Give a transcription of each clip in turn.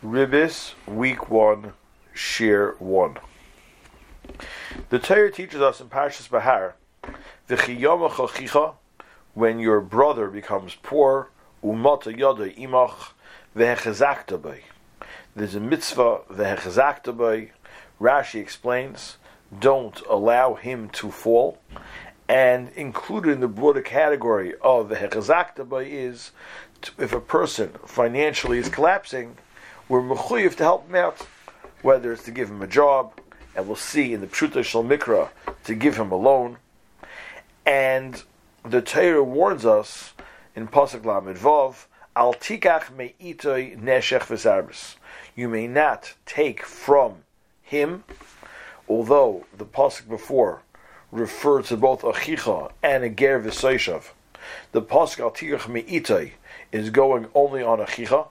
Ribis, week one, shiur one. The Torah teaches us in Parshas Bahar, when your brother becomes poor, umata yada imach vehechazakta There's a mitzvah vehechazakta Rashi explains, don't allow him to fall. And included in the broader category of vehechazakta is if a person financially is collapsing, we're mechuyev to help him out, whether it's to give him a job, and we'll see in the Pshuta Shal Mikra to give him a loan. And the Torah warns us in Pasuk Lamed Vav, Al tikach me'itoy neshech v'sarbis. You may not take from him, although the Pasuk before referred to both Achicha and a Ger v'soishav. The Pasuk Al tikach me'itoy is going only on Achicha,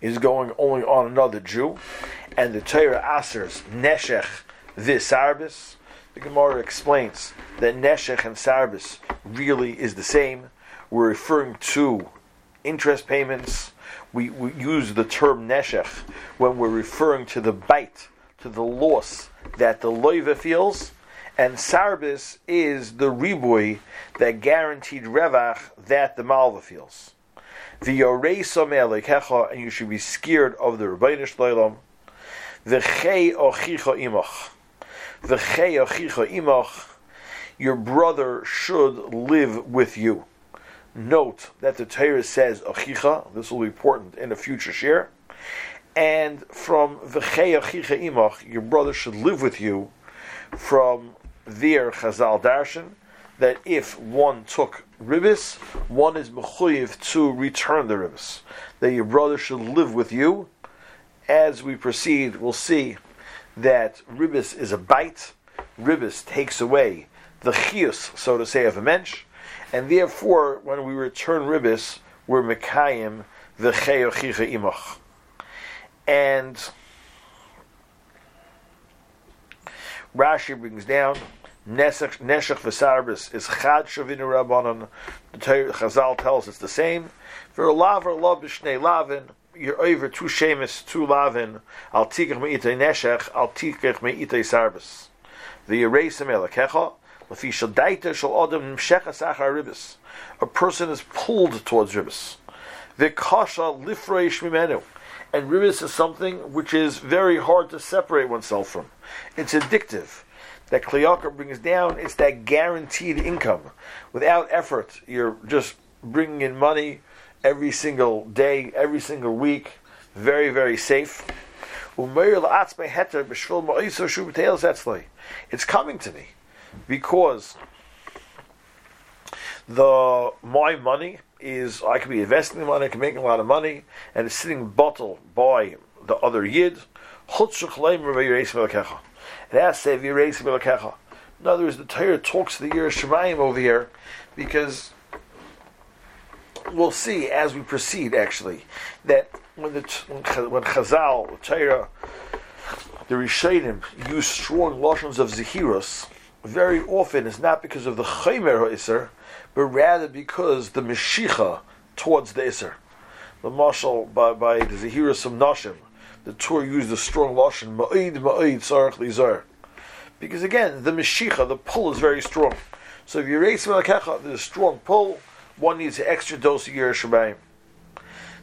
is going only on another Jew, and the Torah asers neshech visarbis. The Gemara explains that neshech and sarbis really is the same. We're referring to interest payments. We, we use the term neshech when we're referring to the bite, to the loss that the loiva feels, and sarbis is the ribui that guaranteed revach that the malva feels. The Yorei and you should be scared of the Leilam. The Chei Ochicha Imach. The Chei Ochicha Imach. Your brother should live with you. Note that the Torah says Ochicha. This will be important in a future shiur. And from the V'chei Ochicha Imach, your brother should live with you. From there, Chazal Darshan that if one took ribis, one is mechuyev to return the ribis. That your brother should live with you. As we proceed, we'll see that ribis is a bite. Ribis takes away the chius, so to say, of a mensch, and therefore, when we return ribis, we're mekayim the cheyochicha imach. And Rashi brings down Neshech v'sarbis is chad shavinu rabbanon. The Chazal tells it's the same. For laver love b'shnei lavin, you're over two shemis, two lavin. Al tikach me'itay neshech, al tikach me'itay sarbis. The eresim elakecha, lefi shadaita shal adam nimshechas achar ribis. A person is pulled towards ribis. The kasha lifrei shmimenu. And ribis is something which is very hard to separate oneself from. It's addictive that Kli Yakar brings down, it's that guaranteed income. Without effort, you're just bringing in money every single day, every single week, very, very safe. It's coming to me because the my money is I could be investing the money, I can make a lot of money, and it's sitting bottled by the other yid. In other words, the Torah talks to the Yer Shemayim over here because we'll see as we proceed. Actually, that when the when Chazal, the Torah, the Rishonim use strong lashons of zehirus, very often it's not because of the chaymer iser, but rather because the meshicha towards the iser. The marshal by, by the zehirus of nashim the Torah used a strong lashon, ma'id ma'id sarach lizar. Because again, the meshicha, the pull is very strong. So if you raise malakecha, there's a strong pull, one needs an extra dose of Yerushalayim.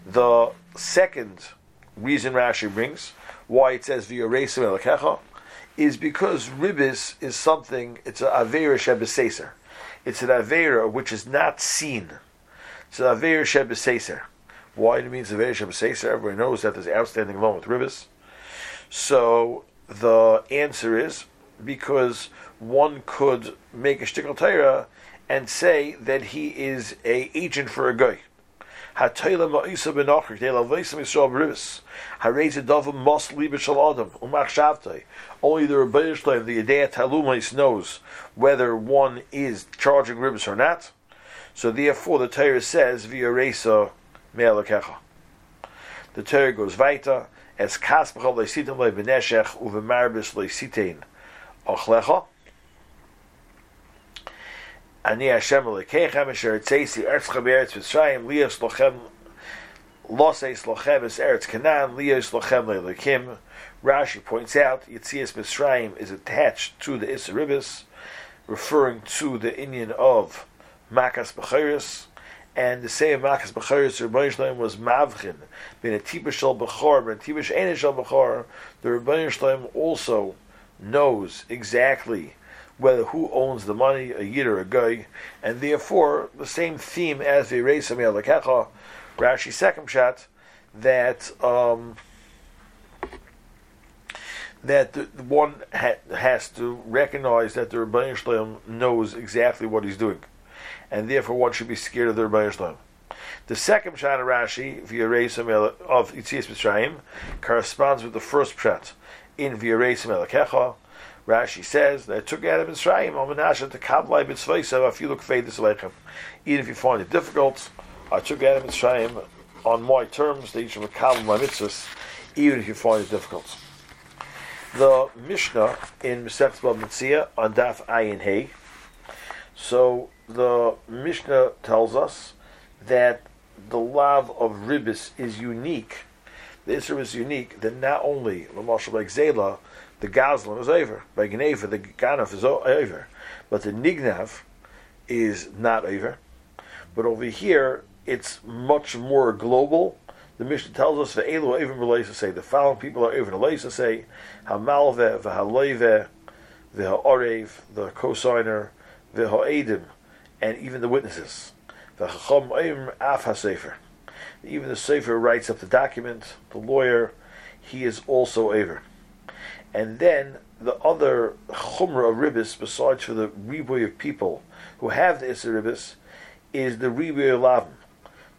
The second reason Rashi brings why it says v'yaresim elakecha is because ribis is something. It's an avera shebeseser. It's an avera which is not seen. It's an avera shebeseser. Why it means the Avera Shabbaseser? Everybody knows that there's outstanding loan with Ribis. So the answer is because one could make a shtickle Torah and say that he is a agent for a guy. Only the Rebbeinu Shalom, the Yedei Talumais, knows whether one is charging ribis or not. So therefore, the Torah says via resa me'alakecha. The Torah goes weiter, as kasbachal leisitim le beneshech uvemarbis leisitein ochlecha. Ani Hashem lekechem asher tzeisi eretz chaberetz v'tzrayim lias lochem Losei Slochem is Eretz Canaan, Leo Slochem Le'Lekim. Rashi points out Yitzias Mitzrayim is attached to the Isseribis, referring to the Indian of Makas Bechiris, and the same Makas Bechiris, Rabbi Shalom was Mavchin, bin a Tiba Shal Bechor, bin a Tiba She'ene Shal Bechor. The Rabbi Shalom also knows exactly whether who owns the money, a yid or a guy, and therefore the same theme as the Reisa Me'alakecha, Rashi second shot, that um, that the, the one ha- has to recognize that the Rebbeinu Shalom knows exactly what he's doing, and therefore one should be scared of the Rebbeinu Shalom. The second pshat of Rashi, V'yareisam of Yitzias Mitzrayim, corresponds with the first pshat in V'yareisam Elakecha. Rashi says that it took Adam Mitzrayim on Menashe to kablai you look fadis lechem. Even if you find it difficult, I took Adam Mitzrayim on my terms. They should kabel my mitzvahs, even if you find it difficult. The Mishnah in Masechet Bava Metzia on Daf Ayin Hey. So the Mishnah tells us that the love of ribis is unique. The Isra is unique that not only Lamashal like Zela, the Gazlan is over. By Gneva, the Ganaf is over. But the Nignav is not over. But over here, it's much more global. The Mishnah tells us the Elu even relates to say the following people are even relates to say Hamalve, V'Haleve, V'Ha'orev, the cosigner, V'Ha'edim, and even the witnesses. V'Chacham Eim Af HaSefer. Even the Sefer writes up the document, the lawyer, he is also aver. And then the other chumrah of ribis, besides for the riboy of people who have the Isser ribis, is the riboy of lavim.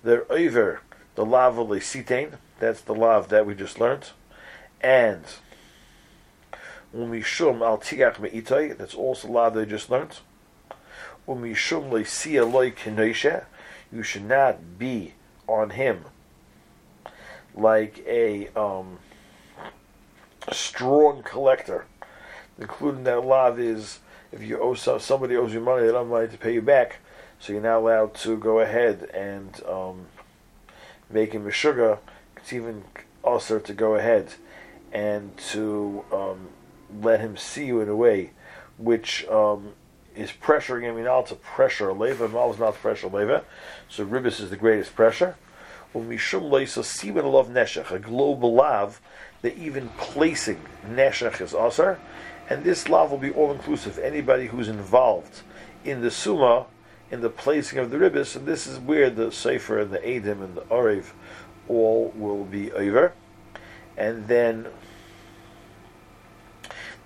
They're over the lav of sitain, that's the lav that we just learned, and umishum al tigach me'itai, that's also the lav they just learned. You should not be on him like a um, strong collector, including that lav is if you owe some, somebody owes you money, they don't mind to pay you back, so you're not allowed to go ahead and um, make him a sugar. It's even also to go ahead and to um, let him see you in a way which um, is pressuring him. You know, it's a pressure leva. Mal is not pressure leva, so ribis is the greatest pressure. When we Mishum leisa siman love neshech, a global lav that even placing neshech is asar, and this lav will be all inclusive. Anybody who's involved in the summa, in the placing of the ribis, and this is where the sefer and the edim and the arev all will be over, and then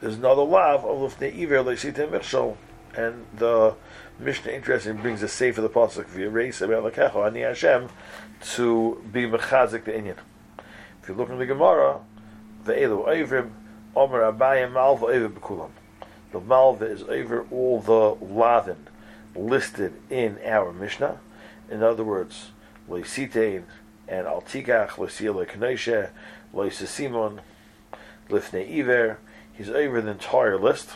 there's another lav of lufnei iver leisita mitchell, and the Mishnah interesting brings a sefer the pasuk v'yareis ani Hashem to be mechazik the Inyan. If you look in the Gemara, the Elu Avrim, Omer Abayim Malva Over Bekulam. The Malva is over all the Lavin listed in our Mishnah. In other words, Leisitein and Altikach, Leisil Lekneshe, Leisisimon, Lifnei Iver. He's over the entire list.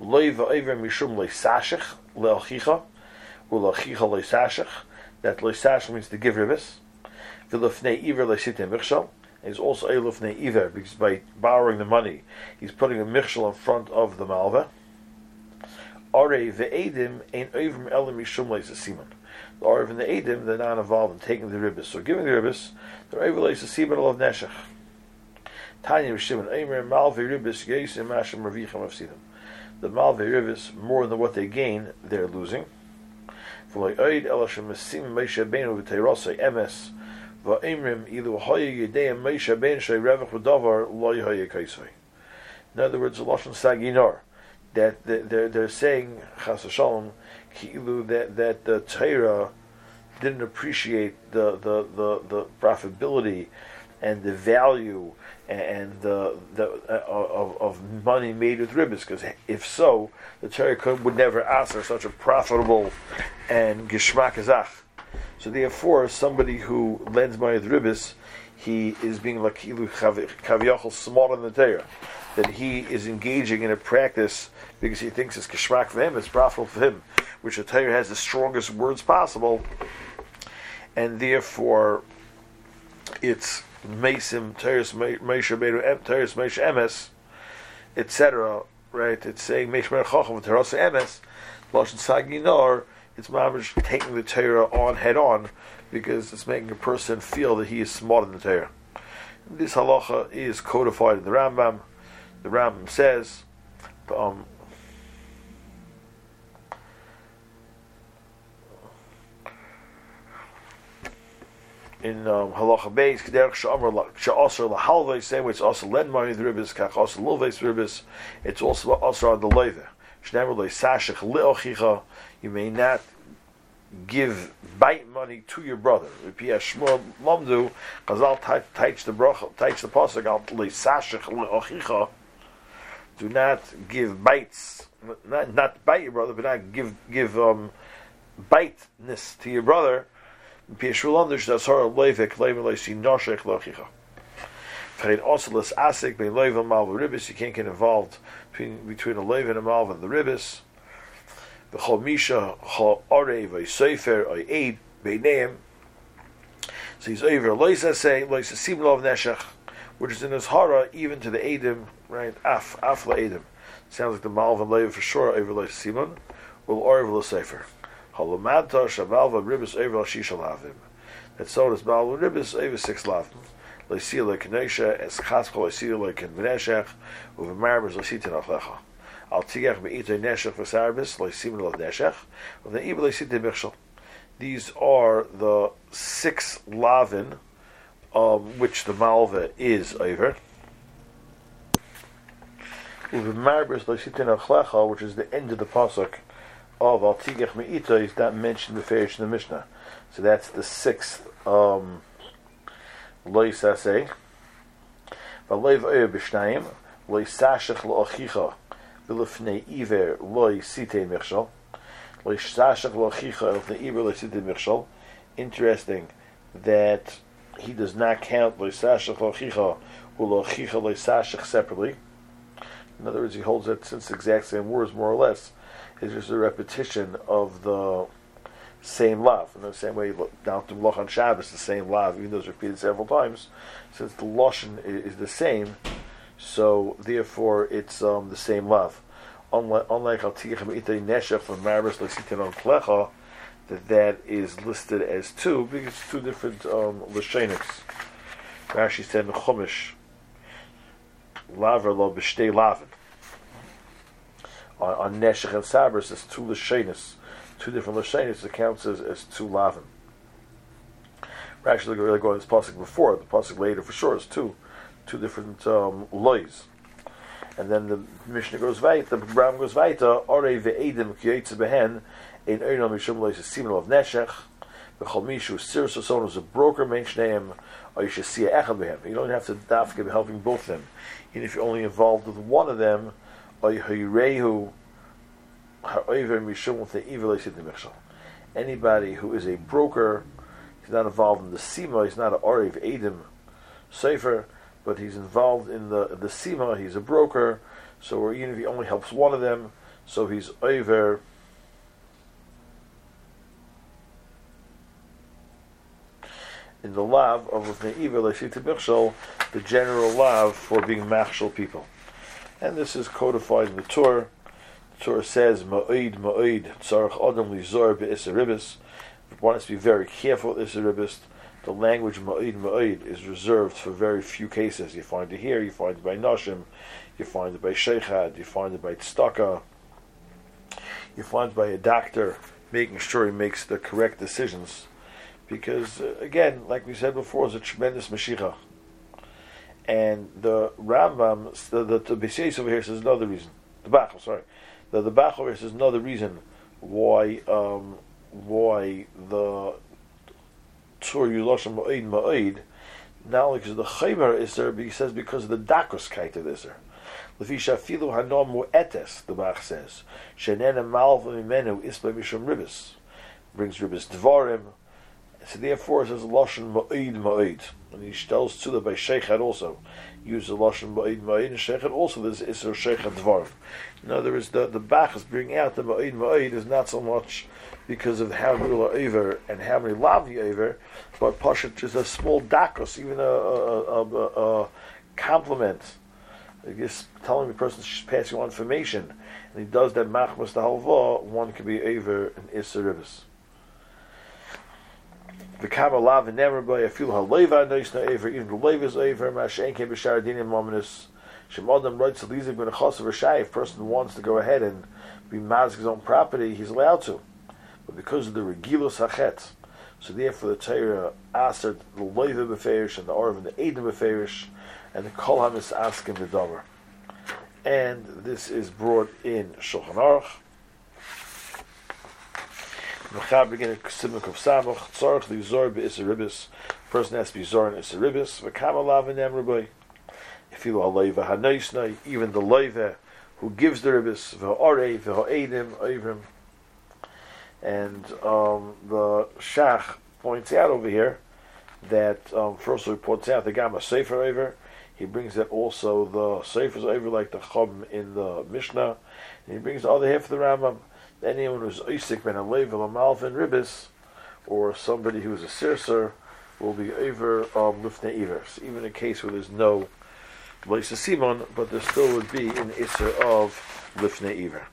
Loiva over Mishum Leisashich, Lealchicha, Ulachicha Leisashich that loisash means to give ribis. V'lefnei iver leisitim michshal. He's also a lefnei iver because by borrowing the money, he's putting a michshal in front of the malva. Are ve'edim ein ovim elam mishum leisasiman. The Arev and the Edim, they're not involved in taking the ribis. So giving the ribis, they're able to siman of neshach. Tanya Rishimon Eimer Malve ribis Yesim Mashim Ravicham Afsidim. The Malve ribis, more than what they gain, they're losing. In other words, Lashon Saginar, that they're, they're saying, Chas Shalom, that, that the Torah didn't appreciate the, the, the, the profitability and the value and the, the uh, of, of money made with ribbis. Because if so, the Torah would never ask for such a profitable and gishmak azach. So therefore, somebody who lends money with ribbis, he is being lakilu kaviyachol smaller than the Torah. That he is engaging in a practice because he thinks it's gishmak for him, it's profitable for him, which the Torah has the strongest words possible, and therefore it's Mesim, Teres Meisha Beru, Teres Meisha Emes, etc. Right? It's saying Meish Mer Chacham, Teres Emes, Lashon Saginor, it's mamish taking the Torah on head on because it's making a person feel that he is smarter than the Torah. This halacha is codified in the Rambam. The Rambam says, um, in um, halacha beis kederach she'amar she'aser lahalvei same way it's also lend money the ribbis kach also lulveis ribbis it's also also on the leiva shnever le sashich leochicha you may not give bite money to your brother. Pia Shmuel Lamdu, Chazal teach the brach, teach the pasuk al leisashich leochicha. Do not give bites, not not bite your brother, but not give give um biteness to your brother. You can't get involved between between a leiv and a malva and the ribis. V'chol misha chol orev oy sefer oy eid beineim. So he's over loisa say loisa simlov neshach, which is in his hara even to the edim right af af la edim. Sounds like the malva leiv for sure over loisa simon. Will orev la sefer. Halomata shamalva ribis over shisha lavim. That so does malva ribis over six lavim. Loisia le kenesha es chaskol loisia le ken v'neshach uv'marbers loisitin achlecha. Al tigach be'itay neshech v'sarbis, loy simen lo neshech, of the ibel loy michshel. These are the six lavin, um, which the malva is over. Uvimarbis loy sitin achlecha, which is the end of the pasuk of Al me'itay, is not mentioned beferish in the Mishnah. So that's the sixth um, loy saseh. V'loy v'oyer b'shnayim, loy sashech lo Bilifnei Iver loy site michshol. Loy shashach lo chicha ilfnei Iver loy site michshol. Interesting that he does not count loy sashach lo chicha lo chicha loy sashach separately. In other words, he holds that since the exact same words, more or less, is just a repetition of the same lav. In the same way, down to Loch on Shabbos, the same lav, even though it's repeated several times, since the Lashon is the same, so therefore it's um, the same love. Unlike al neshech from maris lesitin on klecha, that that is listed as two because it's two different um, l'sheniks. Rashi said in Chumash, laver lo b'shtei lavin. On, on neshech and sabers, it's two l'shenis, two different l'shenis. It counts as, as two lavin. Rashi really going this pasuk before the pasuk later for sure is two two different um, loys. And then the Mishnah goes weiter, the Ram goes weiter, Ore ve'edim kiyetze behen, in Eino Mishum lois a simen of neshech, v'chol mishu sir, so someone who's a broker, main shneim, or you should see a echad behem. You don't have to dafke be helping both of them. Even if you're only involved with one of them, evil. Anybody who is a broker, he's not involved in the sima, he's not an Orev Edim Sefer, but he's involved in the the sima. He's a broker, so even if he only helps one of them, so he's over. In the lav of the Neiva the general lav for being machshel people, and this is codified in the Torah. The Torah says ma'id ma'id tzarich adam lizor be'isaribis. One has to be very careful with isaribis the language ma'id ma'id is reserved for very few cases. You find it here, you find it by Nashim, you find it by Sheikhad, you find it by Tztaka, you find it by a doctor making sure he makes the correct decisions. Because, uh, again, like we said before, it's a tremendous Mashiach. And the Rambam, the, the, the over here says another reason. The Bachel, sorry. The, the Bachel over here says another reason why um, why the Tur Yuloshim Ma'id Ma'id, not only because the Chaymer is there, but he says because of the Dakos Kaita is there. Lefisha filu hanom mu'etes, the Bach says. Shenena malva mimenu isba mishum ribis. Brings ribis dvarim. So therefore, it says lashon ma'id ma'id, and he tells to the by sheikhet also. Use the lashon ma'id ma'id and sheikhet also. There's iser sheikhet dvarim. In other words, the the Bach is bringing out the ma'id ma'id is not so much because of how many over and how many lavi over, but pashat just a small dakos, even a, a, a, a compliment. I guess telling the person she's passing on information, and he does that machmas the halva, one could be over and iser ribis. The kamalav and never by a few haleva nice na over even the leva is over. Mashen came b'shar dinim mominus. Shemadam writes to lizik ben a chos of a if person wants to go ahead and be mazik his own property he's allowed to. But because of the regilus hachet so therefore the Torah answered the leva beferish and the orv and the edim beferish and the kol hamis asking the dover and this is brought in Shulchan Aruch Mechaber Simuk of Samach Tzarech the Zor be'Isaribis. Person has to be Zor and Isaribis. V'Kamalav and Emrabai. If you are Leiva Hanoisnai, even the Leiva who gives the ribis v'Orei v'Ho'edim Oivrim. And um, the Shach points out over here that um, first he points out the Gamma Sefer over. He brings that also the Sefer over like the Chum in the Mishnah. And he brings the other half of the Rambam anyone who's Isaac ben Alev Malvin Ribis, or somebody who's a Sirser, will be over um, Lifnei Ivers, even a case where there's no Leisa Simon, but there still would be an Isser of Lifnei Iver.